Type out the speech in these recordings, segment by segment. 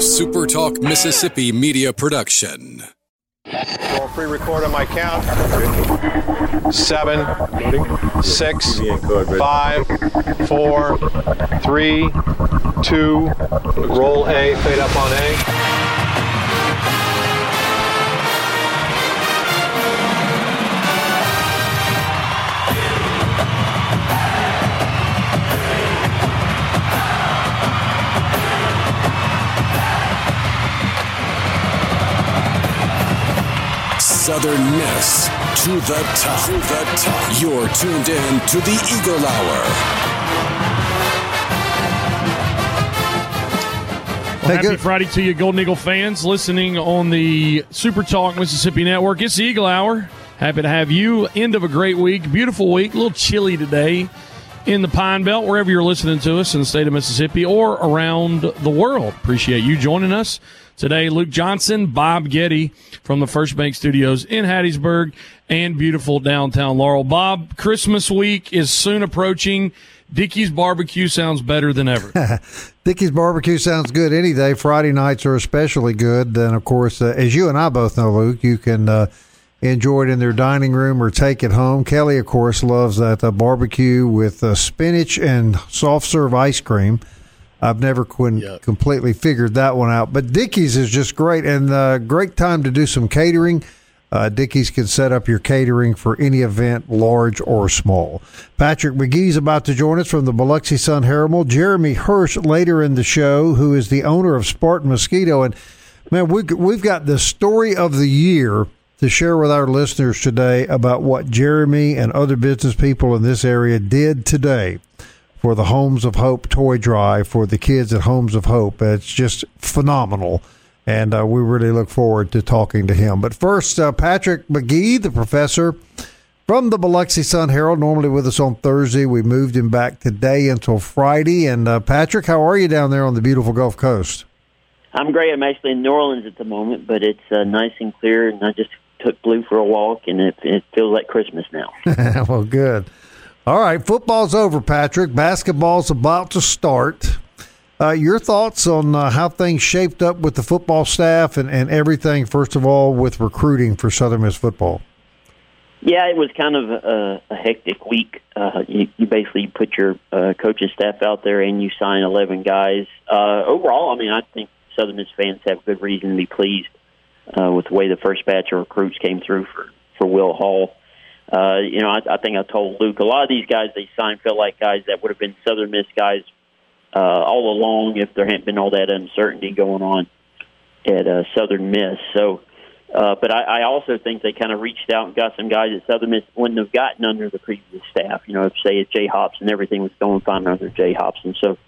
Super Talk Mississippi media production. Roll free record on my count. Seven, six, five, four, three, two. Roll A, fade up on A. Southern Miss to the top. To the top. You're tuned in to the Eagle Hour. Well, happy Friday to you, Golden Eagle fans, listening on the Super Talk Mississippi Network. It's the Eagle Hour. Happy to have you. End of a great week, beautiful week. A little chilly today in the Pine Belt, wherever you're listening to us in the state of Mississippi or around the world. Appreciate you joining us today. Luke Johnson, Bob Getty from the First Bank Studios in Hattiesburg and beautiful downtown Laurel. Bob, Christmas week is soon approaching. Dickey's barbecue sounds better than ever. Dickey's barbecue sounds good any day. Friday nights are especially good. Then, of course, uh, as you and I both know, Luke, you can uh, enjoy it in their dining room or take it home. Kelly, of course, loves that uh, barbecue with uh, spinach and soft serve ice cream. I've never completely figured that one out, but Dickey's is just great and uh, great time to do some catering. Uh, Dickey's can set up your catering for any event, large or small. Patrick McGee's about to join us from the Biloxi Sun Herald. Jeremy Hirsch later in the show, who is the owner of Spartan Mosquito. And man, we, we've got the story of the year to share with our listeners today about what Jeremy and other business people in this area did today for the Homes of Hope toy drive for the kids at Homes of Hope. It's just phenomenal. And uh, we really look forward to talking to him. But first, uh, Patrick McGee, the professor from the Biloxi Sun Herald, normally with us on Thursday. We moved him back today until Friday. And uh, Patrick, how are you down there on the beautiful Gulf Coast? I'm great. I'm actually in New Orleans at the moment, but it's uh, nice and clear. And I just took Blue for a walk, and it, it feels like Christmas now. well, good. All right, football's over, Patrick. Basketball's about to start. Uh, your thoughts on uh, how things shaped up with the football staff and, and everything, first of all, with recruiting for Southern Miss football? Yeah, it was kind of a, a hectic week. Uh, you, you basically put your uh, coaching staff out there and you sign 11 guys. Uh, overall, I mean, I think Southern Miss fans have good reason to be pleased uh, with the way the first batch of recruits came through for, for Will Hall. Uh, you know, I, I think I told Luke a lot of these guys they signed felt like guys that would have been Southern Miss guys uh, all along if there hadn't been all that uncertainty going on at uh, Southern Miss. So, uh, but I, I also think they kind of reached out and got some guys that Southern Miss wouldn't have gotten under the previous staff. You know, if say Jay Hopson, everything was going fine under Jay Hopson. So,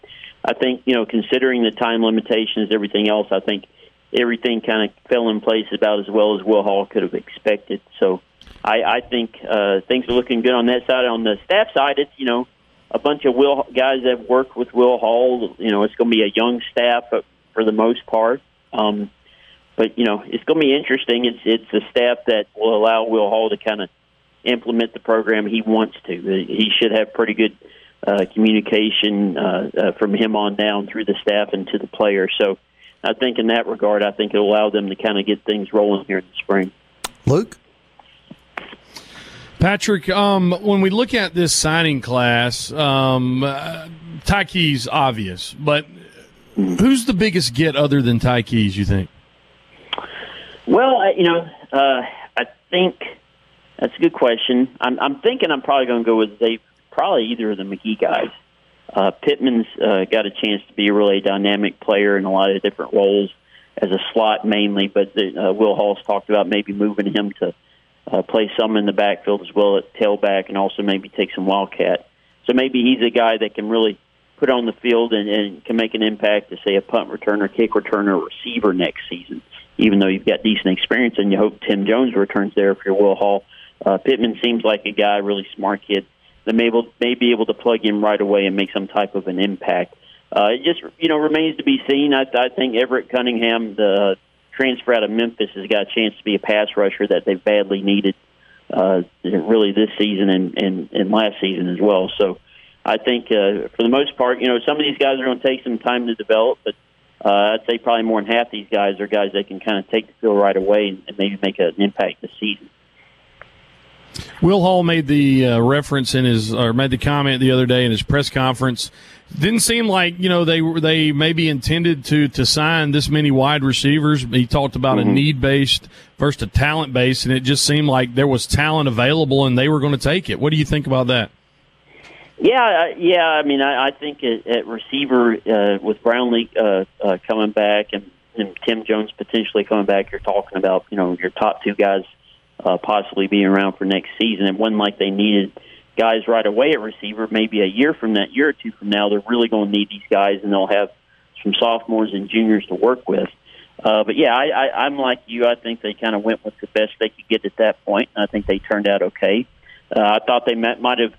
I think you know, considering the time limitations, everything else, I think everything kind of fell in place about as well as Will Hall could have expected. So. I, I think uh, things are looking good on that side. On the staff side, it's you know a bunch of Will guys that worked with Will Hall. You know, it's going to be a young staff but for the most part. Um, but you know, it's going to be interesting. It's it's a staff that will allow Will Hall to kind of implement the program he wants to. He should have pretty good uh, communication uh, uh, from him on down through the staff and to the players. So, I think in that regard, I think it'll allow them to kind of get things rolling here in the spring. Luke. Patrick, um, when we look at this signing class, um, uh, Tyke's obvious, but who's the biggest get other than Tyke's, you think? Well, I, you know, uh, I think that's a good question. I'm, I'm thinking I'm probably going to go with they probably either of the McGee guys. Uh, Pittman's uh, got a chance to be a really dynamic player in a lot of different roles as a slot mainly, but the, uh, Will Hall's talked about maybe moving him to uh, play some in the backfield as well at tailback and also maybe take some wildcat. So maybe he's a guy that can really put on the field and, and can make an impact to say a punt returner, kick returner, receiver next season. Even though you've got decent experience and you hope Tim Jones returns there for your Will Hall. Uh, Pittman seems like a guy, really smart kid that may, able, may be able to plug in right away and make some type of an impact. Uh, it just you know remains to be seen. I, I think Everett Cunningham, the transfer out of Memphis has got a chance to be a pass rusher that they badly needed, uh, really this season and, and, and last season as well. So I think uh, for the most part, you know, some of these guys are going to take some time to develop, but uh, I'd say probably more than half these guys are guys that can kind of take the field right away and, and maybe make an impact this season. Will Hall made the uh, reference in his or made the comment the other day in his press conference. Didn't seem like you know they they maybe intended to to sign this many wide receivers. He talked about mm-hmm. a need based versus a talent based, and it just seemed like there was talent available and they were going to take it. What do you think about that? Yeah, yeah. I mean, I, I think at, at receiver uh, with Brownlee uh, uh, coming back and, and Tim Jones potentially coming back, you're talking about you know your top two guys uh, possibly being around for next season. It wasn't like they needed guys right away at receiver. Maybe a year from that, year or two from now, they're really going to need these guys, and they'll have some sophomores and juniors to work with. Uh, but yeah, I, I, I'm like you. I think they kind of went with the best they could get at that point. I think they turned out okay. Uh, I thought they might, might have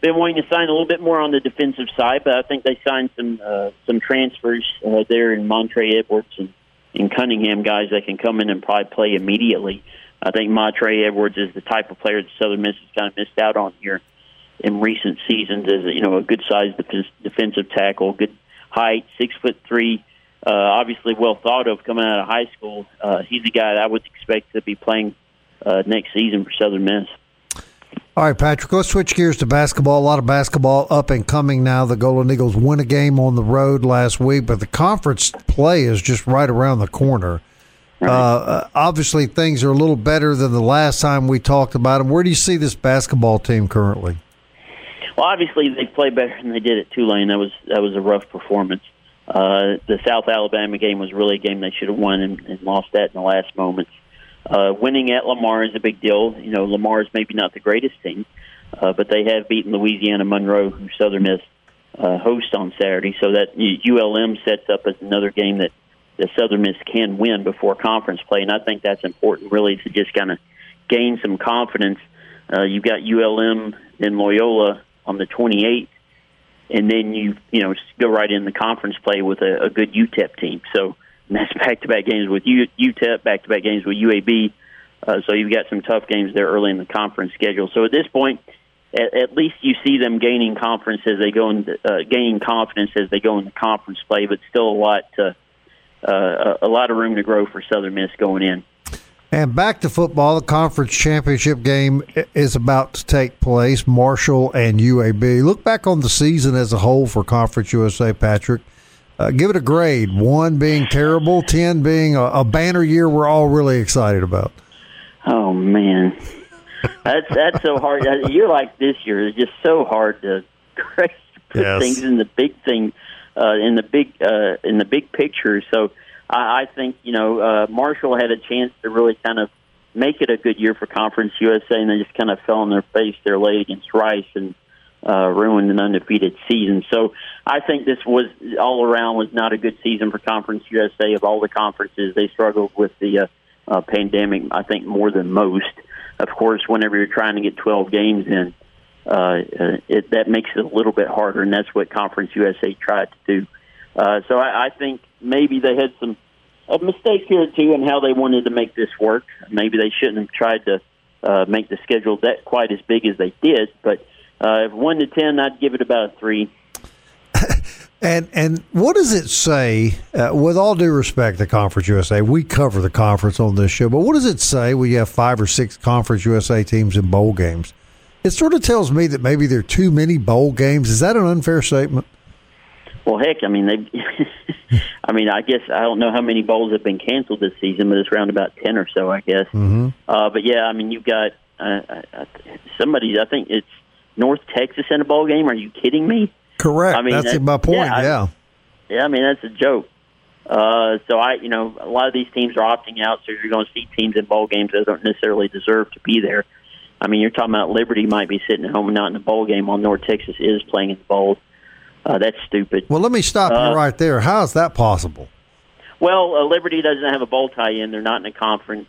been wanting to sign a little bit more on the defensive side, but I think they signed some uh, some transfers uh, there in Montre Edwards and, and Cunningham guys that can come in and probably play immediately. I think Montre Edwards is the type of player that Southern Miss has kind of missed out on here in recent seasons. As you know, a good sized defensive tackle, good height, six foot three. Uh, obviously, well thought of coming out of high school. Uh, he's a guy that I would expect to be playing uh, next season for Southern Miss. All right, Patrick, let's switch gears to basketball. A lot of basketball up and coming now. The Golden Eagles won a game on the road last week, but the conference play is just right around the corner. Right. Uh, obviously, things are a little better than the last time we talked about them. Where do you see this basketball team currently? Well, obviously, they play better than they did at Tulane. That was that was a rough performance. Uh, the South Alabama game was really a game they should have won and, and lost that in the last moments. Uh, winning at Lamar is a big deal. You know, Lamar is maybe not the greatest team, uh, but they have beaten Louisiana Monroe, who Southern Miss uh, host on Saturday. So that ULM sets up as another game that, that Southern Miss can win before conference play, and I think that's important, really, to just kind of gain some confidence. Uh, you've got ULM and Loyola on the 28th, and then you you know go right in the conference play with a, a good UTEP team. So that's back-to-back games with U- UTEP, back-to-back games with UAB. Uh, so you've got some tough games there early in the conference schedule. So at this point, at, at least you see them gaining confidence as they go in, uh, gaining confidence as they go into conference play, but still a lot to, uh, a lot of room to grow for Southern Miss going in. And back to football, the conference championship game is about to take place. Marshall and UAB. Look back on the season as a whole for Conference USA, Patrick. Uh, give it a grade. One being terrible, ten being a, a, banner year we're all really excited about. Oh man, that's that's so hard. You're like this year is just so hard to put yes. things in the big thing, uh, in the big uh, in the big picture. So I, I think you know uh, Marshall had a chance to really kind of make it a good year for Conference USA, and they just kind of fell on their face there late against Rice and uh, ruined an undefeated season. So I think this was all around was not a good season for Conference USA. Of all the conferences, they struggled with the uh, uh, pandemic. I think more than most. Of course, whenever you're trying to get 12 games in, uh, uh, it, that makes it a little bit harder, and that's what Conference USA tried to do. Uh, so I, I think maybe they had some a mistake here too in how they wanted to make this work. Maybe they shouldn't have tried to uh, make the schedule that quite as big as they did, but uh, if one to ten, I'd give it about a three. and and what does it say? Uh, with all due respect to Conference USA, we cover the conference on this show, but what does it say you have five or six Conference USA teams in bowl games? It sort of tells me that maybe there are too many bowl games. Is that an unfair statement? Well, heck, I mean they. I mean, I guess I don't know how many bowls have been canceled this season, but it's around about ten or so, I guess. Mm-hmm. Uh, but yeah, I mean, you've got uh, uh somebody. I think it's North Texas in a bowl game. Are you kidding me? Correct. I mean, that's that, my point. Yeah, yeah. I, yeah, I mean that's a joke. Uh, so I, you know, a lot of these teams are opting out, so you're going to see teams in bowl games that don't necessarily deserve to be there. I mean, you're talking about Liberty might be sitting at home and not in the bowl game while North Texas is playing in the bowl. Uh, that's stupid. Well, let me stop uh, you right there. How is that possible? Well, uh, Liberty doesn't have a bowl tie in. They're not in a conference.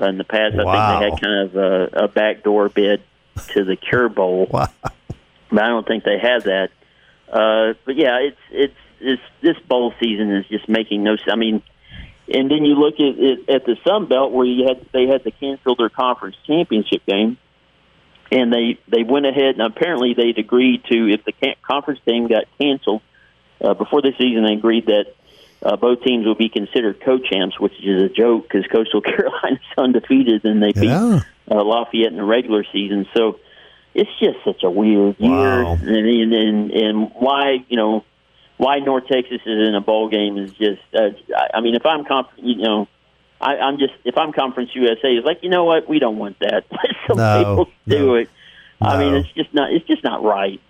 Uh, in the past, I wow. think they had kind of a, a backdoor bid to the Cure Bowl. Wow. But I don't think they have that. Uh, but yeah, it's it's it's this bowl season is just making no sense. I mean, and then you look at it, at the Sun Belt where you had they had to cancel their conference championship game, and they they went ahead and apparently they'd agreed to if the conference game got canceled uh, before the season, they agreed that uh, both teams will be considered co-champs, which is a joke because Coastal Carolina's undefeated and they beat Yeah. uh, Lafayette in the regular season. So it's just such a weird year, Wow. and, and and and why you know why North Texas is in a bowl game is just. Uh, I- mean, if I'm conf- you know. I, I'm just if I'm Conference USA, it's like you know what we don't want that. Some No, people do no, it. I mean, it's just not it's just not right.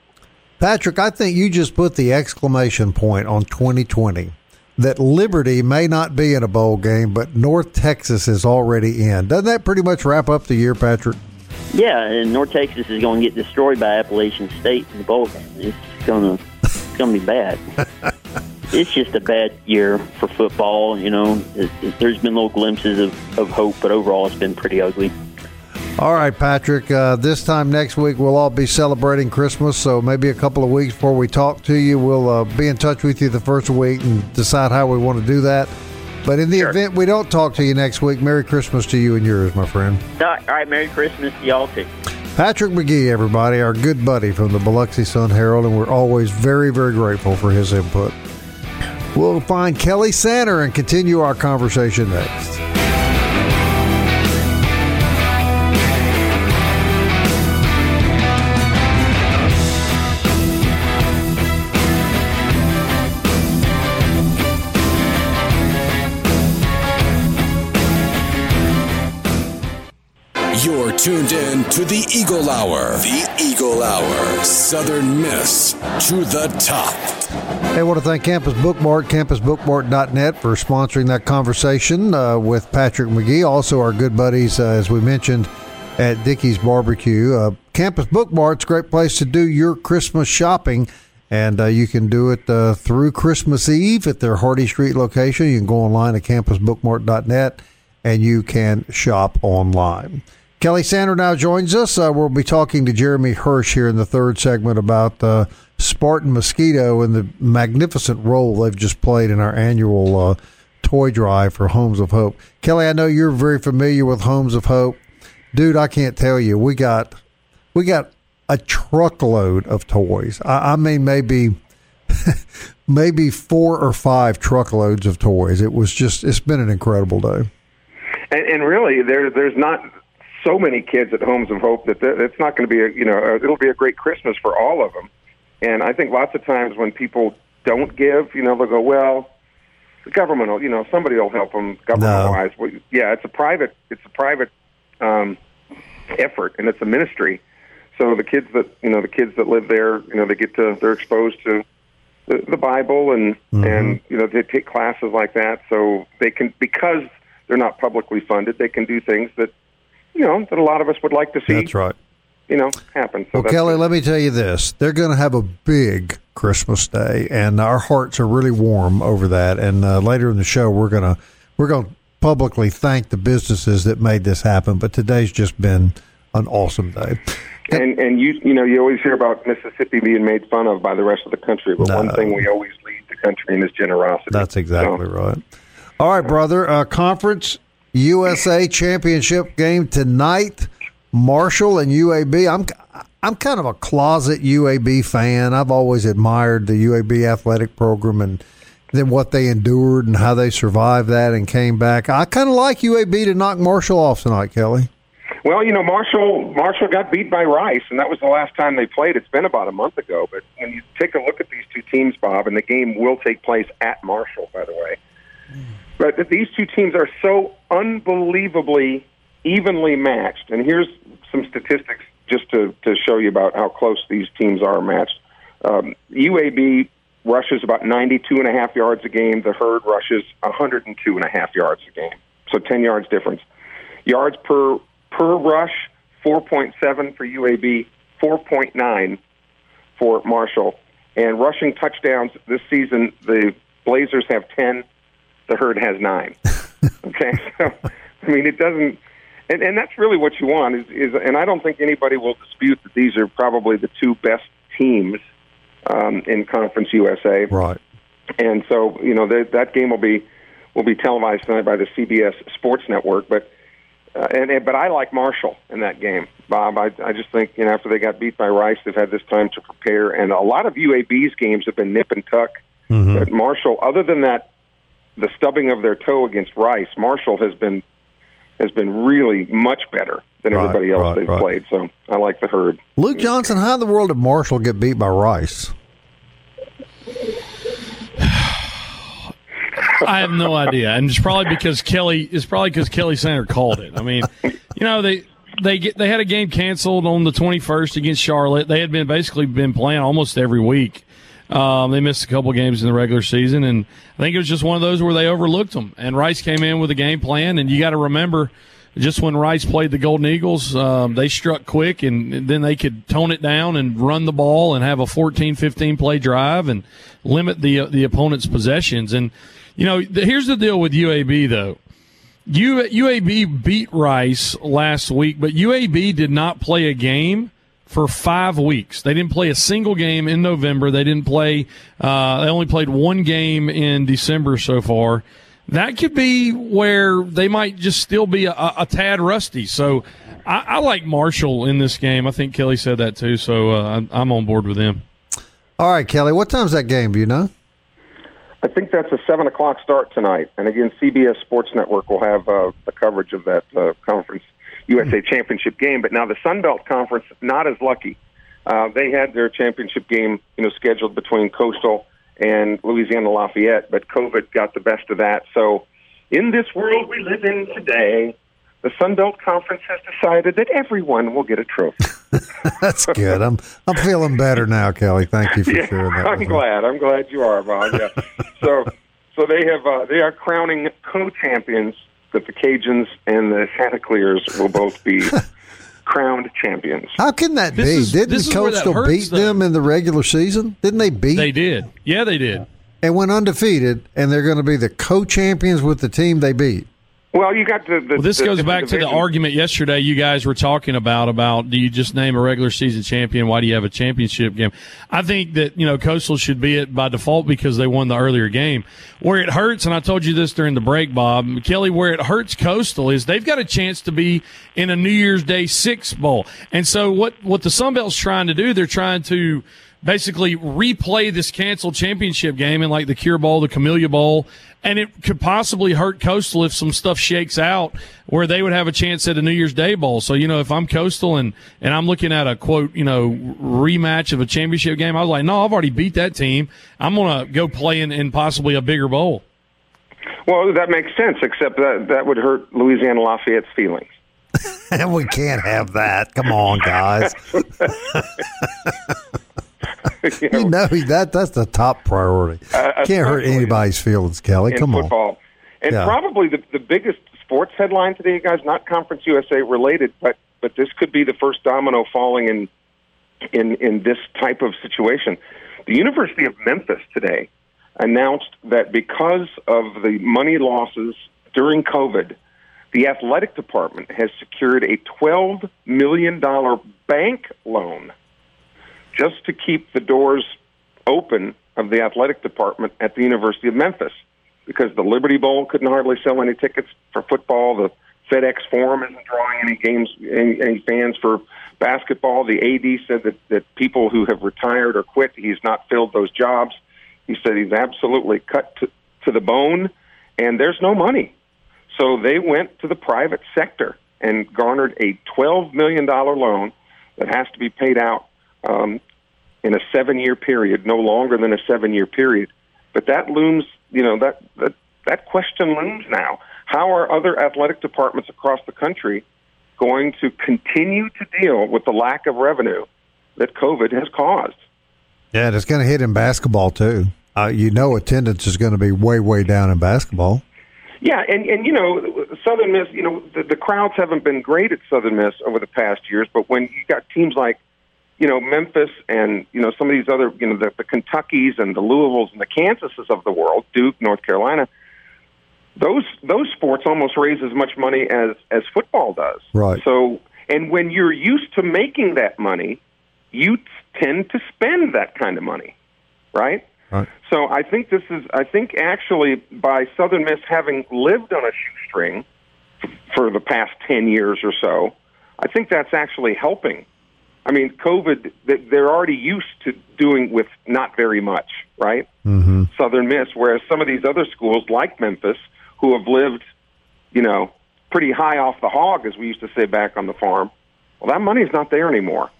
Patrick, I think you just put the exclamation point on 2020 that Liberty may not be in a bowl game, but North Texas is already in. Doesn't that pretty much wrap up the year, Patrick? Yeah, and North Texas is going to get destroyed by Appalachian State in the bowl game. It's going to it's going to be bad. it's just a bad year for football. You know, it, it, there's been little glimpses of, of hope, but overall, it's been pretty ugly. All right, Patrick. Uh, this time next week, we'll all be celebrating Christmas. So maybe a couple of weeks before we talk to you, we'll uh, be in touch with you the first week and decide how we want to do that. But in the event we don't talk to you next week, Merry Christmas to you and yours, my friend. All right, Merry Christmas to y'all too. Patrick McGee, everybody, our good buddy from the Biloxi Sun Herald, and we're always very, very grateful for his input. We'll find Kelly Sander and continue our conversation next. Tuned in to the Eagle Hour. The Eagle Hour. Southern Miss to the top. Hey, I want to thank Campus Bookmart, campusbookmart.net for sponsoring that conversation uh, with Patrick McGee. Also, our good buddies, uh, as we mentioned, at Dickey's Barbecue. Uh, Campus Bookmart's a great place to do your Christmas shopping, and uh, you can do it uh, through Christmas Eve at their Hardy Street location. You can go online at campusbookmart.net and you can shop online. Kelly Sander now joins us. Uh, we'll be talking to Jeremy Hirsch here in the third segment about uh, Spartan Mosquito and the magnificent role they've just played in our annual uh, toy drive for Homes of Hope. Kelly, I know you're very familiar with Homes of Hope. Dude, I can't tell you. We got we got a truckload of toys. I, I mean, maybe maybe four or five truckloads of toys. It was just it's been an incredible day. And, and really, there there's not so many kids at Homes of Hope that it's not going to be a you know a, it'll be a great Christmas for all of them. And I think lots of times when people don't give, you know, they'll go, well, the government will, you know, somebody will help them government wise. Well, yeah, it's a private, it's a private um, effort, and it's a ministry. So the kids that you know, the kids that live there, you know, they get to, they're exposed to the, the Bible, and and you know, they take classes like that, so they can because they're not publicly funded, they can do things that you know that a lot of us would like to see. That's right. You know, happen. So Well, Kelly, good. let me tell you this. They're going to have a big Christmas day, and our hearts are really warm over that. And uh, later in the show, we're going to we're going to publicly thank the businesses that made this happen. But today's just been an awesome day. And and you you know you always hear about Mississippi being made fun of by the rest of the country, but one thing we always lead the country in is generosity. That's exactly So, right. All right, brother. Uh, conference USA championship game tonight. Marshall and UAB. I'm I'm kind of a closet UAB fan. I've always admired the UAB athletic program and then what they endured and how they survived that and came back. I kind of like UAB to knock Marshall off tonight, Kelly. Well, you know, Marshall Marshall got beat by Rice, and that was the last time they played. It's been about a month ago. But when you take a look at these two teams, Bob, and the game will take place at Marshall, by the way. But these two teams are so unbelievably evenly matched. And here's some statistics just to, to show you about how close these teams are matched. Um, UAB rushes about 92 and a half yards a game. The herd rushes 102 and a half yards a game. So 10 yards difference. Yards per per rush, 4.7 for UAB, 4.9 for Marshall. And rushing touchdowns this season, the Blazers have 10, the herd has 9. okay, so I mean it doesn't and, and that's really what you want is, is and I don't think anybody will dispute that these are probably the two best teams um, in Conference USA Right. and so you know that that game will be will be televised tonight by the CBS Sports Network. But uh, and, and but I like Marshall in that game, Bob. I I just think you know after they got beat by Rice, they've had this time to prepare, and a lot of UAB's games have been nip and tuck. But Marshall, other than that the stubbing of their toe against Rice, Marshall has been has been really much better than Right, everybody else right, they've right. played. So I like the herd. Luke Johnson, how in the world did Marshall get beat by Rice? I have no idea, and it's probably because Kelly. It's probably because Kelly Center called it. I mean, you know they they get they had a game canceled on the twenty first against Charlotte. They had been basically been playing almost every week. Um, they missed a couple games in the regular season, and I think it was just one of those where they overlooked them. And Rice came in with a game plan, and you got to remember. Just when Rice played the Golden Eagles, um, they struck quick and then they could tone it down and run the ball and have a 14, 15 play drive and limit the, the opponent's possessions. And, you know, the, here's the deal with UAB though. UAB beat Rice last week, but UAB did not play a game for five weeks. They didn't play a single game in November. They didn't play. Uh, they only played one game in December so far. That could be where they might just still be a, a tad rusty. So I, I like Marshall in this game. I think Kelly said that too. So uh, I'm- I'm on board with him. All right, Kelly, what time's that game? Do you know? I think that's a seven o'clock start tonight, and again, CBS Sports Network will have uh, the coverage of that uh, conference USA Championship game. But now the Sun Belt Conference not as lucky. Uh, they had their championship game, you know, scheduled between Coastal and Louisiana Lafayette, but COVID got the best of that. So, in this world we live in today, the Sun Belt Conference has decided that everyone will get a trophy. That's good. I'm I'm feeling better now, Kelly. Thank you for Yeah, sharing that. I'm with me. glad. I'm glad you are, Bob. Yeah. so, so they have uh, they are crowning co-champions that the Cajuns and the Chanticleers will both be crowned champions. How can that This be? is- Didn't this is Coastal hurts, beat though. them in the regular season? Didn't they beat They did. Yeah, they did. and went undefeated? And they're going to be the co-champions with the team they beat. Well, you got the. the Well, this the goes different back to the argument yesterday you guys were talking about about do you just name a regular season champion? Why do you have a championship game? I think that you know Coastal should be it by default because they won the earlier game. Where it hurts, and I told you this during the break, Bob Kelly, where it hurts Coastal is they've got a chance to be in a New Year's Day six bowl, and so what what the Sun Belt's trying to do, they're trying to basically replay this canceled championship game in like the Cure Bowl, the Camellia Bowl, and it could possibly hurt Coastal if some stuff shakes out where they would have a chance at a New Year's Day Bowl. So, you know, if I'm Coastal and, and I'm looking at a quote, you know, rematch of a championship game, I was like, no, I've already beat that team. I'm going to go play in, in possibly a bigger bowl. Well, that makes sense, except that that would hurt Louisiana Lafayette's feelings. And we can't have that. Come on, guys. you know, know that that's the top priority. Uh, Can't hurt anybody's feelings, Kelly. Come on. And Yeah. probably the, the biggest sports headline today, guys, not Conference USA related, but but this could be the first domino falling in in in this type of situation. The University of Memphis today announced that because of the money losses during COVID, the athletic department has secured a $12 million bank loan just to keep the doors open of the athletic department at the University of Memphis because the Liberty Bowl couldn't hardly sell any tickets for football. The FedEx Forum isn't drawing any games, any, any fans for basketball. The AD said that, that people who have retired or quit, he's not filled those jobs. He said he's absolutely cut to, to the bone, and there's no money. So they went to the private sector and garnered a $12 million loan that has to be paid out um, in a seven year period, no longer than a seven year period. But that looms, you know, that, that, that question looms now. How are other athletic departments across the country going to continue to deal with the lack of revenue that COVID has caused? Yeah, and it's going to hit in basketball too. Uh, you know, attendance is going to be way, way down in basketball. Yeah, and and you know, Southern Miss, you know, the, the crowds haven't been great at Southern Miss over the past years, but when you got teams like, you know, Memphis and you know some of these other, you know, the, the Kentuckys and the Louisvilles and the Kansases of the world, Duke, North Carolina, those those sports almost raise as much money as as football does. Right. So, and when you're used to making that money, you t- tend to spend that kind of money, right? Right. So I think this is. I think actually by Southern Miss having lived on a shoestring f- for the past ten years or so, I think that's actually helping. I mean, COVID, they're already used to doing with not very much, right? Mm-hmm. Southern Miss. Whereas some of these other schools, like Memphis, who have lived, you know, pretty high off the hog, as we used to say back on the farm, well, that money's not there anymore.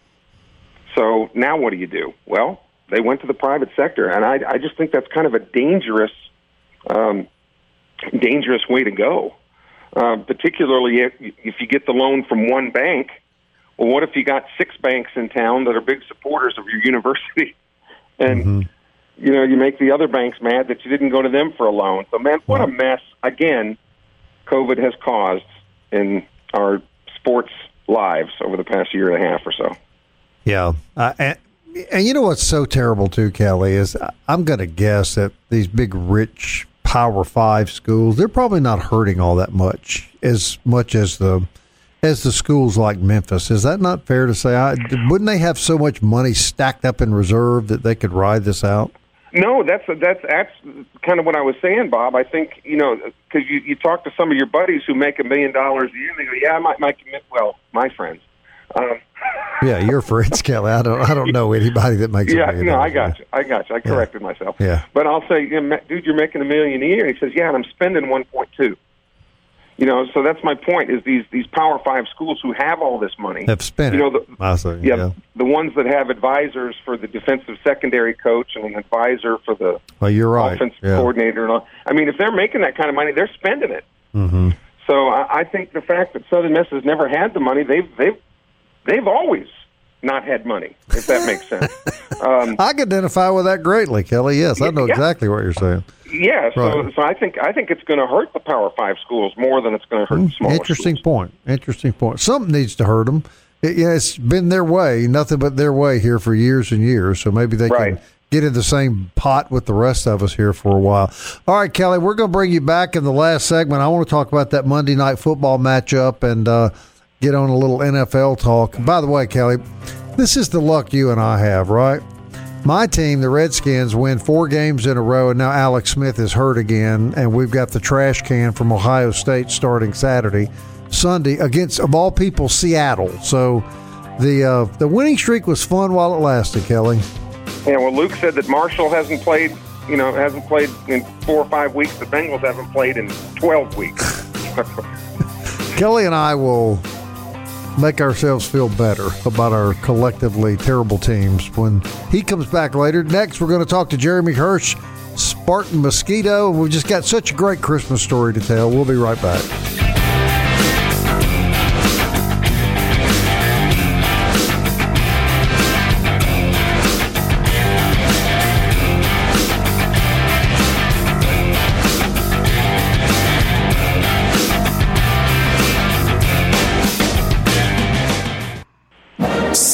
So now what do you do? Well, they went to the private sector, and I, I just think that's kind of a dangerous, um, dangerous way to go. Uh, particularly if, if you get the loan from one bank. Well, what if you got six banks in town that are big supporters of your university, and Mm-hmm. you know you make the other banks mad that you didn't go to them for a loan? So, man, what a mess again COVID has caused in our sports lives over the past year and a half or so. Yeah, uh, and, and you know what's so terrible too, Kelly is I'm going to guess that these big rich Power Five schools they're probably not hurting all that much as much as the as the schools like Memphis. Is that not fair to say? I, wouldn't they have so much money stacked up in reserve that they could ride this out? No, that's that's that's kind of what I was saying, Bob. I think you know because you you talk to some of your buddies who make a million dollars a year, and they go, "Yeah, my my commit." Well, my friends. Um, Yeah, your friends, Kelly. I don't I don't know anybody that makes. a yeah, no, I got you. I got you. I corrected myself. Yeah. But I'll say, dude, you're making a million a year. And he says, yeah, and I'm spending 1.2. You know, so that's my point. Is these these Power Five schools who have all this money Have spent You know, the, yeah, yeah. the ones that have advisors for the defensive secondary coach and an advisor for the Well, you're right. offensive Yeah. coordinator. And all. I mean, if they're making that kind of money, they're spending it. Mm-hmm. So I, I think the fact that Southern Miss has never had the money, they've they've they've always not had money. If that makes sense. Um, I can identify with that greatly, Kelly. Yes, I know Yeah. exactly what you're saying. yeah, so Right. so I think I think it's going to hurt the Power Five schools more than it's going to hurt the smaller Interesting schools. point. Interesting point. Something needs to hurt them. It, yeah, it's been their way, nothing but their way here for years and years. So maybe they Right. can get in the same pot with the rest of us here for a while. All right, Kelly, we're going to bring you back in the last segment. I want to talk about that Monday night football matchup and uh, get on a little NFL talk. By the way, Kelly, this is the luck you and I have, right? My team, the Redskins, win four games in a row, and now Alex Smith is hurt again, and we've got the trash can from Ohio State starting Saturday, Sunday against, of all people, Seattle. So the uh, the winning streak was fun while it lasted, Kelly. Yeah, well, Luke said that Marshall hasn't played. You know, hasn't played in four or five weeks. The Bengals haven't played in twelve weeks. Kelly and I will make ourselves feel better about our collectively terrible teams when he comes back later. Next, we're going to talk to Jeremy Hirsch, Spartan Mosquito, and we've just got such a great Christmas story to tell. We'll be right back.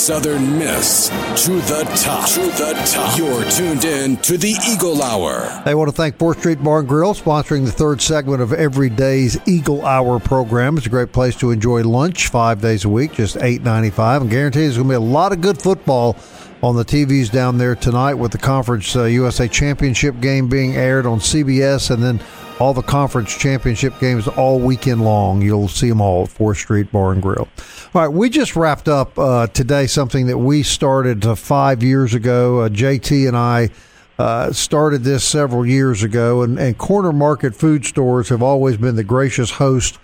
Southern Miss to the top. To the top. You're tuned in to the Eagle Hour. I want to thank 4th Street Bar and Grill sponsoring the third segment of every day's Eagle Hour program. It's a great place to enjoy lunch five days a week, just eight ninety five, and guarantee there's going to be a lot of good football on the TVs down there tonight with the Conference uh, USA Championship game being aired on CBS, and then all the conference championship games all weekend long. You'll see them all at 4th Street Bar and Grill. All right, we just wrapped up uh, today something that we started uh, five years ago. Uh, JT and I uh, started this several years ago, and, and Corner Market Food Stores have always been the gracious host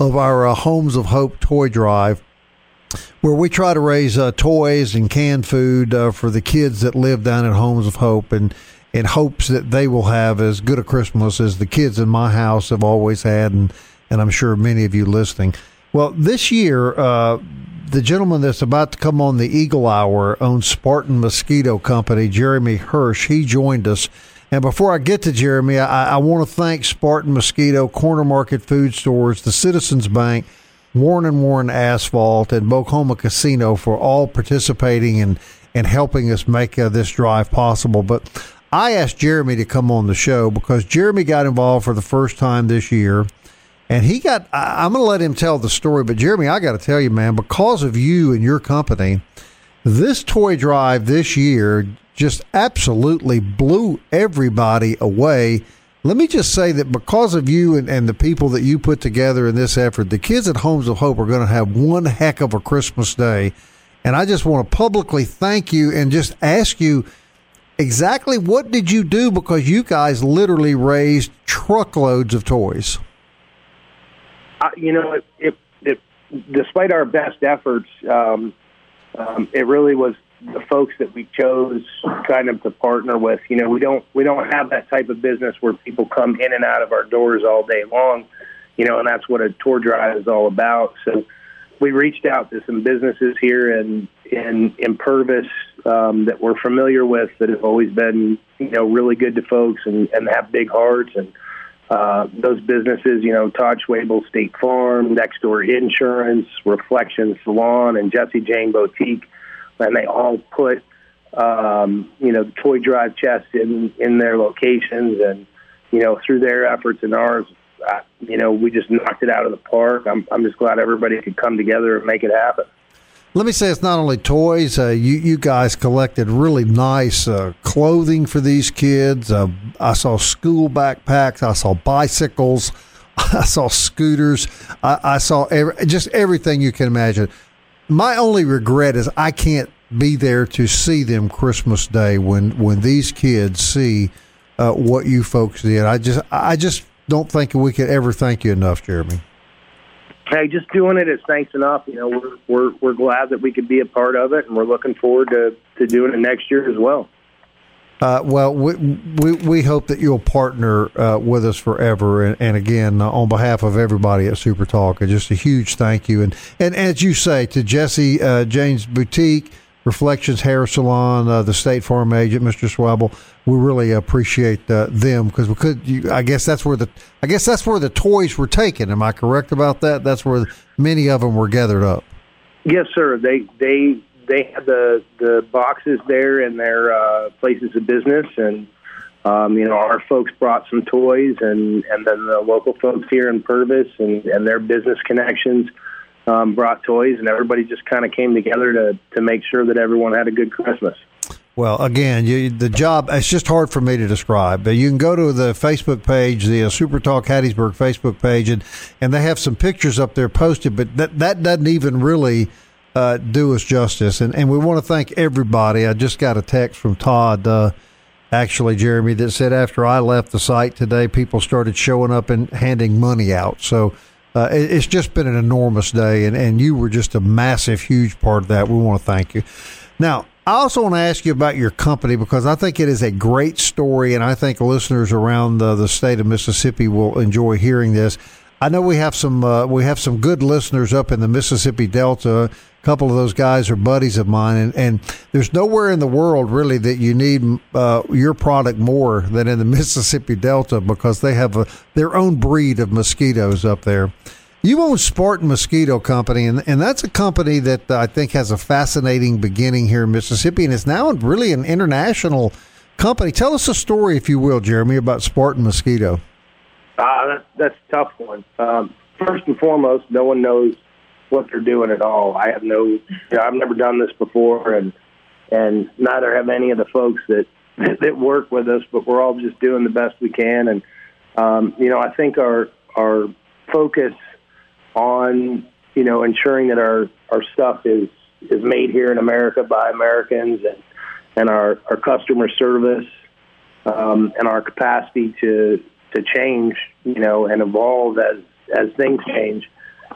of our uh, Homes of Hope toy drive, where we try to raise uh, toys and canned food for the kids that live down at Homes of Hope, and in hopes that they will have as good a Christmas as the kids in my house have always had, and and I'm sure many of you listening. Well, this year, uh, the gentleman that's about to come on the Eagle Hour owns Spartan Mosquito Company, Jeremy Hirsch. He joined us. And before I get to Jeremy, I, I want to thank Spartan Mosquito, Corner Market Food Stores, the Citizens Bank, Warren and Warren Asphalt, and Bok Homa Casino for all participating and, and helping us make uh, this drive possible. But I asked Jeremy to come on the show because Jeremy got involved for the first time this year. And he got, I, I'm going to let him tell the story, but Jeremy, I got to tell you, man, because of you and your company, this toy drive this year just absolutely blew everybody away. Let me just say that because of you and, and the people that you put together in this effort, the kids at Homes of Hope are going to have one heck of a Christmas day. And I just want to publicly thank you and just ask you exactly what did you do? Because you guys literally raised truckloads of toys. Uh, you know, it, it, it, despite our best efforts, um, um, it really was the folks that we chose kind of to partner with. You know, we don't we don't have that type of business where people come in and out of our doors all day long. You know, and that's what a tour drive is all about. So we reached out to some businesses here in in, in Purvis um, that we're familiar with that have always been you know really good to folks and, and have big hearts and uh, those businesses, you know, Todd Schwabel State Farm, Next Door Insurance, Reflection Salon, and Jesse Jane Boutique, and they all put um, you know toy drive chests in in their locations, and you know through their efforts and ours, uh, you know we just knocked it out of the park. I'm I'm just glad everybody could come together and make it happen. Let me say it's not only toys. Uh, you you guys collected really nice uh, clothing for these kids. Uh, I saw school backpacks. I saw bicycles. I saw scooters. I, I saw every, just everything you can imagine. My only regret is I can't be there to see them Christmas Day when when these kids see uh, what you folks did. I just I just don't think we could ever thank you enough, Jeremy hey, just doing it is thanks enough. You know, we're we're we're glad that we could be a part of it, and we're looking forward to to doing it next year as well. Uh, well, we, we, we hope that you'll partner uh, with us forever. And, and again, uh, on behalf of everybody at Super Talk, just a huge thank you. And and as you say, to Jesse uh, Jane's Boutique, Reflections Hair Salon, uh, the State Farm agent, Mr. Schwabel. We really appreciate uh, them because we could. You, I guess that's where the. I guess that's where the toys were taken. Am I correct about that? That's where many of them were gathered up. Yes, sir. They they they had the the boxes there in their uh, places of business, and um, you know our folks brought some toys, and and then the local folks here in Purvis and and their business connections um, brought toys, and everybody just kind of came together to to make sure that everyone had a good Christmas. Well, again, you, the job, it's just hard for me to describe. But you can go to the Facebook page, the uh, Super Talk Hattiesburg Facebook page, and, and they have some pictures up there posted, but that, that doesn't even really uh, do us justice. And, and we want to thank everybody. I just got a text from Todd, uh, actually, Jeremy, that said after I left the site today, people started showing up and handing money out. So, uh, it's just been an enormous day, and, and you were just a massive, huge part of that. We want to thank you. Now, I also want to ask you about your company because I think it is a great story, and I think listeners around the, the state of Mississippi will enjoy hearing this. I know we have some uh, we have some good listeners up in the Mississippi Delta. Couple of those guys are buddies of mine, and, and there's nowhere in the world really that you need uh, your product more than in the Mississippi Delta because they have a, their own breed of mosquitoes up there. You own Spartan Mosquito Company, and, and that's a company that I think has a fascinating beginning here in Mississippi, and it's now really an international company. Tell us a story, if you will, Jeremy, about Spartan Mosquito. Uh, that's, that's a tough one. Um, first and foremost, no one knows what they're doing at all. I have no, you know, I've never done this before, and and neither have any of the folks that that work with us. But we're all just doing the best we can, and um, you know, I think our our focus on you know ensuring that our our stuff is is made here in America by Americans, and and our our customer service um, and our capacity to to change, you know, and evolve as as things change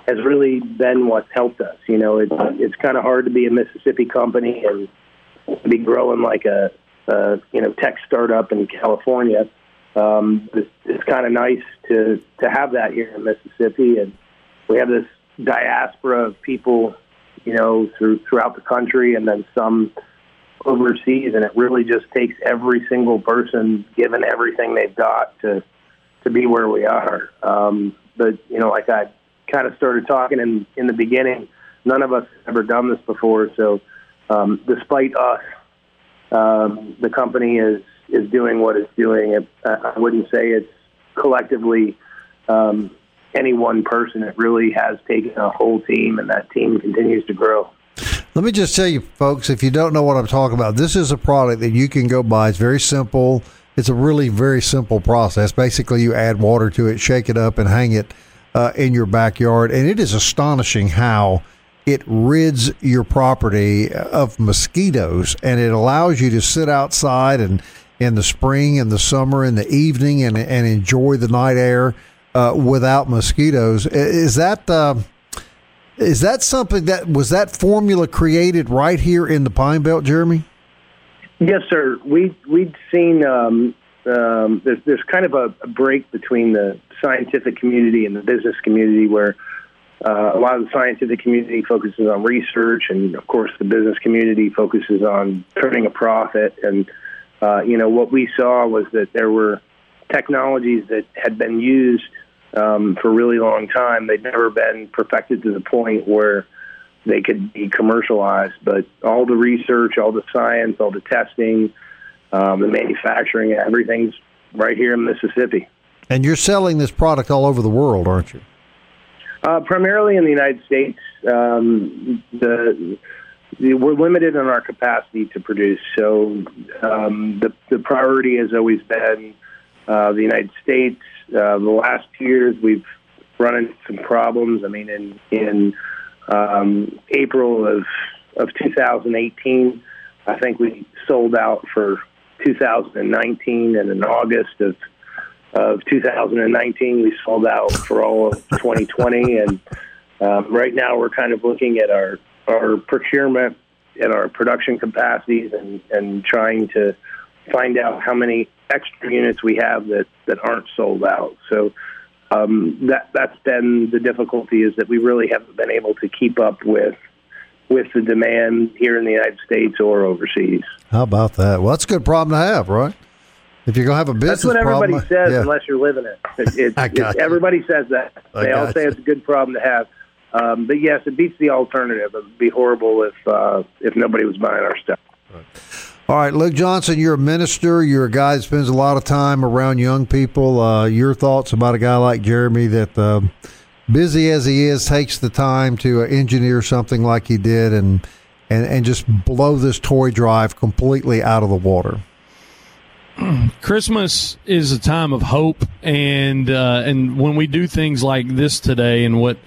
has really been what's helped us. You know, it's it's kind of hard to be a Mississippi company and be growing like a, a you know tech startup in California. Um, it's, it's kind of nice to to have that here in Mississippi, and we have this diaspora of people, you know, through throughout the country, and then some overseas, and it really just takes every single person, given everything they've got, to to be where we are. Um, but you know, like I kind of started talking in in the beginning, none of us ever done this before. So, um, despite us, um, the company is is doing what it's doing. It, I wouldn't say it's collectively um, any one person. It really has taken a whole team, and that team continues to grow. Let me just tell you, folks, if you don't know what I'm talking about, this is a product that you can go buy. It's very simple. It's a really very simple process. Basically, you add water to it, shake it up, and hang it uh, in your backyard. And it is astonishing how it rids your property of mosquitoes and it allows you to sit outside and in the spring and the summer in the evening and and enjoy the night air uh, without mosquitoes. Is that uh, is that something that was that formula created right here in the Pine Belt, Jeremy? Yes, sir. We we'd seen um, um, there's there's kind of a, a, break between the scientific community and the business community where uh, a lot of the scientific community focuses on research, and of course the business community focuses on turning a profit. And uh, you know what we saw was that there were technologies that had been used um, for a really long time. They'd never been perfected to the point where they could be commercialized. But all the research, all the science, all the testing, um, the manufacturing, everything's right here in Mississippi. And you're selling this product all over the world, aren't you? Uh, primarily in the United States. Um, the, the, we're limited in our capacity to produce, so um, the, the priority has always been uh, the United States. Uh, the last two years, we've run into some problems. I mean, in in um, April of of 2018, I think we sold out for 2019, and in August of of 2019, we sold out for all of 2020. and um, right now, we're kind of looking at our our procurement and our production capacities, and and trying to find out how many extra units we have that, that aren't sold out. So um, that that's been the difficulty is that we really haven't been able to keep up with with the demand here in the United States or overseas. How about that? Well, that's a good problem to have, right? If you're gonna have a business, that's what everybody problem, says, yeah. unless you're living it. it, it, it everybody says that. They all say you. it's a good problem to have. Um, but yes, it beats the alternative. It would be horrible if uh, if nobody was buying our stuff. Right. All right, Luke Johnson, you're a minister. You're a guy that spends a lot of time around young people. Uh, your thoughts about a guy like Jeremy that, uh, busy as he is, takes the time to uh, engineer something like he did and, and, and just blow this toy drive completely out of the water? Christmas is a time of hope, and uh, and when we do things like this today, and what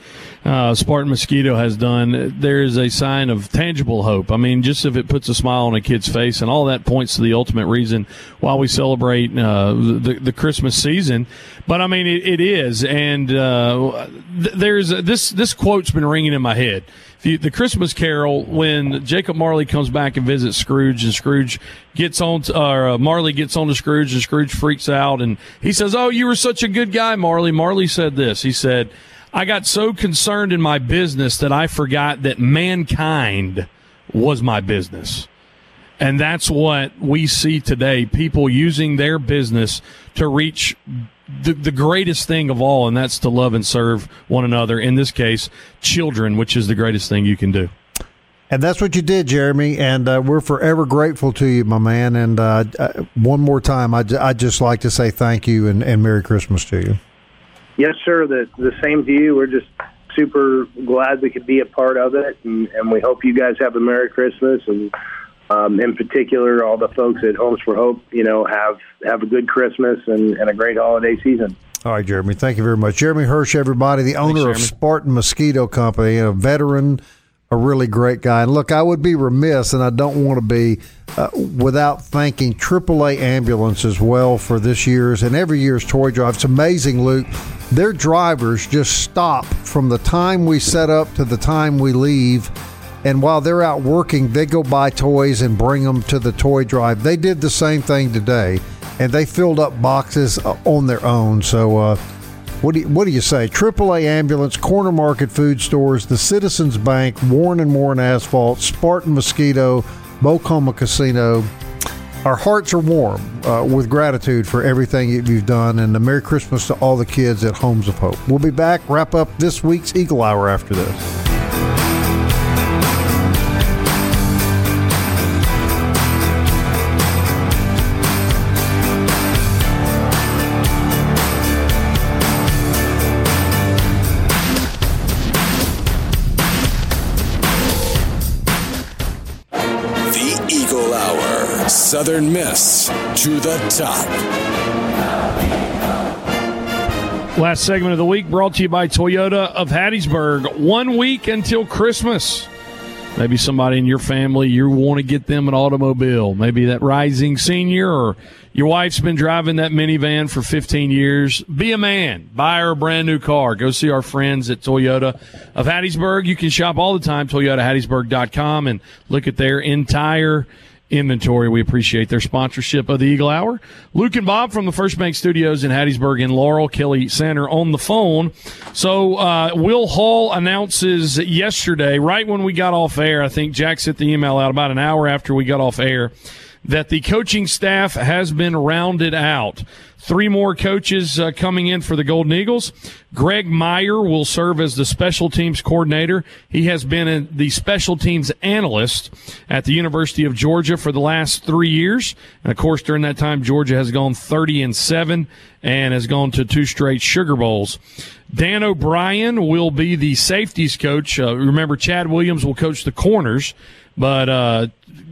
uh, Spartan Mosquito has done, there is a sign of tangible hope. I mean, just if it puts a smile on a kid's face, and all that points to the ultimate reason why we celebrate uh, the the Christmas season. But I mean, it, it is, and uh, th- there's this this quote's been ringing in my head the, the Christmas Carol when Jacob Marley comes back and visits Scrooge, and Scrooge gets on, to, uh, Marley gets on to Scrooge, and Scrooge freaks out, and he says, "Oh, you were such a good guy, Marley." Marley said this. He said, "I got so concerned in my business that I forgot that mankind was my business." And that's what we see today people using their business to reach the, the greatest thing of all, and that's to love and serve one another. In this case, children, which is the greatest thing you can do. And that's what you did, Jeremy. And uh, we're forever grateful to you, my man. And uh, uh one more time, I'd, I'd, just like to say thank you and, and Merry Christmas to you. Yes, sir. The, the same to you. We're just super glad we could be a part of it. And, and we hope you guys have a Merry Christmas. And um, in particular, all the folks at Homes for Hope, you know, have have a good Christmas and, and a great holiday season. All right, Jeremy. Thank you very much, Jeremy Hirsch. Everybody, the owner Thanks, of Spartan Mosquito Company, a veteran, a really great guy. And look, I would be remiss, and I don't want to be uh, without thanking AAA Ambulance as well for this year's and every year's toy drive. It's amazing, Luke. Their drivers just stop from the time we set up to the time we leave and while they're out working, they go buy toys and bring them to the toy drive. They did the same thing today, and they filled up boxes uh, on their own. So, uh, what do you, what do you say? AAA Ambulance, Corner Market Food Stores, the Citizens Bank, Warren and Warren Asphalt, Spartan Mosquito, Bok Homa Casino. Our hearts are warm uh, with gratitude for everything you've done, and a Merry Christmas to all the kids at Homes of Hope. We'll be back, wrap up this week's Eagle Hour after this. Southern Miss to the top. Last segment of the week brought to you by Toyota of Hattiesburg. One week until Christmas. Maybe somebody in your family, you want to get them an automobile. Maybe that rising senior or your wife's been driving that minivan for 15 years. Be a man. Buy her a brand new car. Go see our friends at Toyota of Hattiesburg. You can shop all the time, toyotahattiesburg.com, and look at their entire inventory. We appreciate their sponsorship of the Eagle Hour. Luke and Bob from the First Bank Studios in Hattiesburg and Laurel Kelly Center on the phone. So uh, Will Hall announces yesterday, right when we got off air, I think Jack sent the email out about an hour after we got off air, that the coaching staff has been rounded out. Three more coaches uh, coming in for the Golden Eagles. Greg Meyer will serve as the special teams coordinator. He has been the special teams analyst at the University of Georgia for the last three years. And of course, during that time, Georgia has gone 30 and 7 and has gone to two straight Sugar Bowls. Dan O'Brien will be the safeties coach. Uh, remember, Chad Williams will coach the corners, but uh,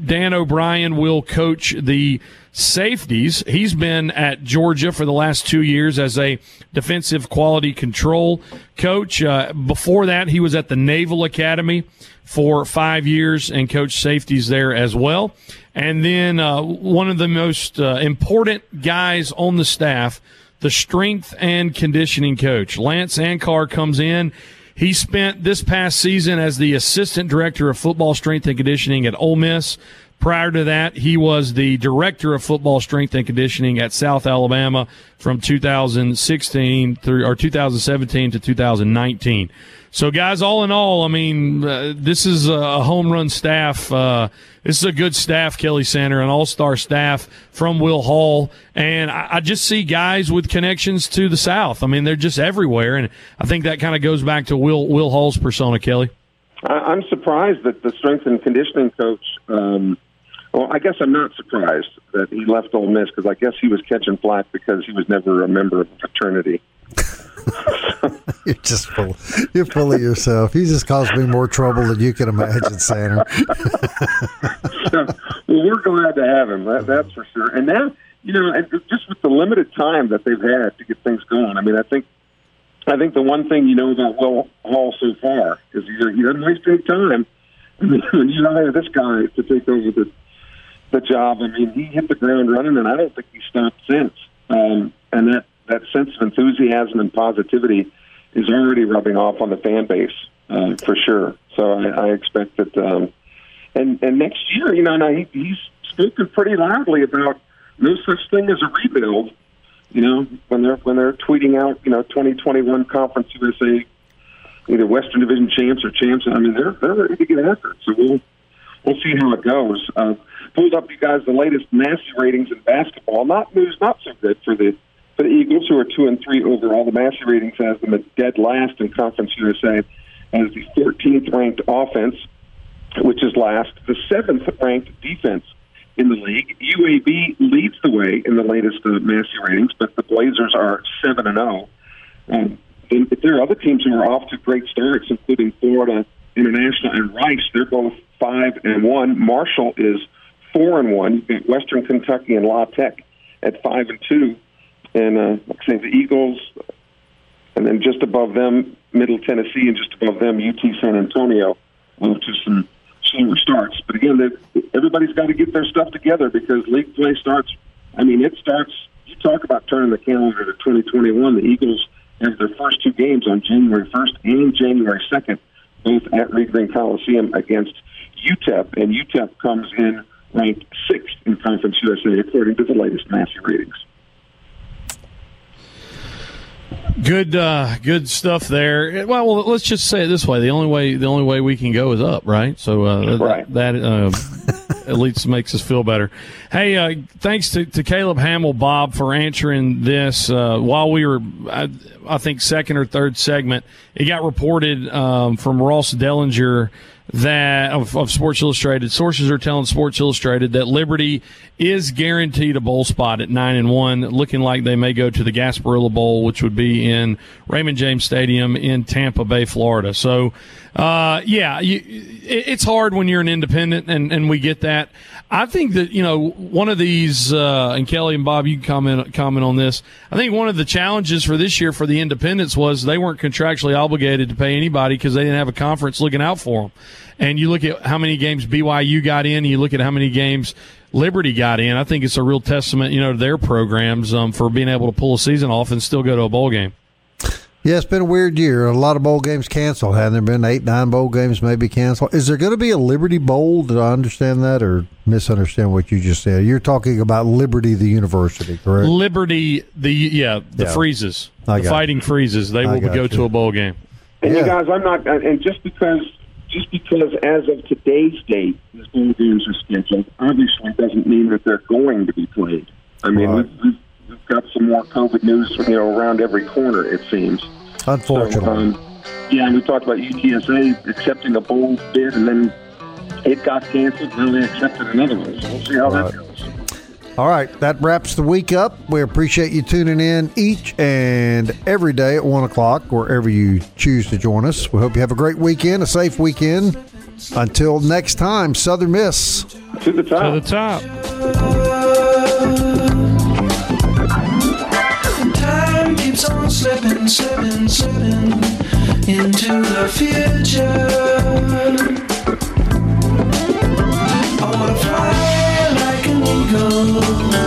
Dan O'Brien will coach the safeties. He's been at Georgia for the last two years as a defensive quality control coach. Uh, before that, he was at the Naval Academy for five years and coached safeties there as well. And then uh, one of the most uh, important guys on the staff, the strength and conditioning coach, Lance Ankar, comes in. He spent this past season as the assistant director of football strength and conditioning at Ole Miss. Prior to that, he was the director of football strength and conditioning at South Alabama from 2016 through or 2017 to 2019. So, guys, all in all, I mean, uh, this is a home run staff. Uh, this is a good staff, Kelly Center, an all star staff from Will Hall. And I, I, just see guys with connections to the South. I mean, they're just everywhere. And I think that kind of goes back to Will, Will Hall's persona, Kelly. I'm surprised that the strength and conditioning coach um, well, I guess I'm not surprised that he left Ole Miss because I guess he was catching flack because he was never a member of a fraternity. you're just full. You're full of yourself. You just caused me more trouble than you can imagine, Santa. so, well, we're glad to have him. That, that's for sure. And now, you know, just with the limited time that they've had to get things going, I mean, I think, I think the one thing you know about Will Hall so far is he, he doesn't waste any time. I when you hire this guy to take over the the job. I mean, he hit the ground running, and I don't think he stopped since. Um, and that that sense of enthusiasm and positivity is already rubbing off on the fan base uh, for sure. So I, I expect that. Um, and and next year, you know, now he, he's spoken pretty loudly about no such thing as a rebuild. You know, when they're when they're tweeting out, you know, 2021 Conference USA, either Western Division champs or champs. I mean, they're they're ready to get after it. So we'll we'll see how it goes. Uh, pulled up you guys the latest Massey ratings in basketball. Not news, not so good for the for the Eagles, who are two and three overall. The Massey ratings has them at dead last in Conference USA as the 14th ranked offense, which is last. The seventh ranked defense in the league. UAB leads the way in the latest uh, Massey ratings, but the Blazers are seven and zero. Oh. And there are other teams who are off to great starts, including Florida International and Rice. They're both five and one. Marshall is four and one. You've Western Kentucky and La Tech at five and two, and uh, like I say, the Eagles, and then just above them, Middle Tennessee, and just above them, UT San Antonio, which is some slower starts. But again, everybody's got to get their stuff together because league play starts. I mean, it starts. You talk about turning the calendar to 2021. The Eagles have their first two games on January 1st and January 2nd, both at Reed Green Coliseum against UTEP, and UTEP comes in ranked sixth in Conference USA according to the latest Massey ratings. Good, uh, good stuff there. Well, let's just say it this way: the only way, the only way we can go is up, right? So uh, right. that uh, at least makes us feel better. Hey, uh, thanks to, to Caleb Hamill, Bob, for answering this uh, while we were, I, I, think, second or third segment. It got reported um, from Ross Dellenger that of, of, Sports Illustrated. Sources are telling Sports Illustrated that Liberty is guaranteed a bowl spot at nine and one, looking like they may go to the Gasparilla Bowl, which would be in Raymond James Stadium in Tampa Bay, Florida. So, uh, yeah, you, it, it's hard when you're an independent, and, and we get that. I think that you know one of these, uh, and Kelly and Bob, you can comment comment on this. I think one of the challenges for this year for the independents was they weren't contractually obligated to pay anybody because they didn't have a conference looking out for them. And you look at how many games BYU got in, and you look at how many games Liberty got in. I think it's a real testament, you know, to their programs um, for being able to pull a season off and still go to a bowl game. Yeah, it's been a weird year. A lot of bowl games canceled. Haven't there been eight, nine bowl games maybe canceled? Is there going to be a Liberty Bowl? Did I understand that or misunderstand what you just said? You're talking about Liberty, the university, correct? Liberty, the yeah, the yeah. freezes, the fighting freezes. They will go you. to a bowl game. And yeah. you guys, I'm not. And just because just because as of today's date, these bowl games are scheduled, obviously doesn't mean that they're going to be played. I mean, right. we've, we've, got some more COVID news, you know, around every corner. It seems. Unfortunately. So, um, yeah, and we talked about UTSA accepting a bowl bid, and then it got canceled. Now they accepted another one. So we'll see how right. that goes. All right, that wraps the week up. We appreciate you tuning in each and every day at 1 o'clock, wherever you choose to join us. We hope you have a great weekend, a safe weekend. Until next time, Southern Miss. To the top. To the top. Slipping, slipping into the future. I want to fly go to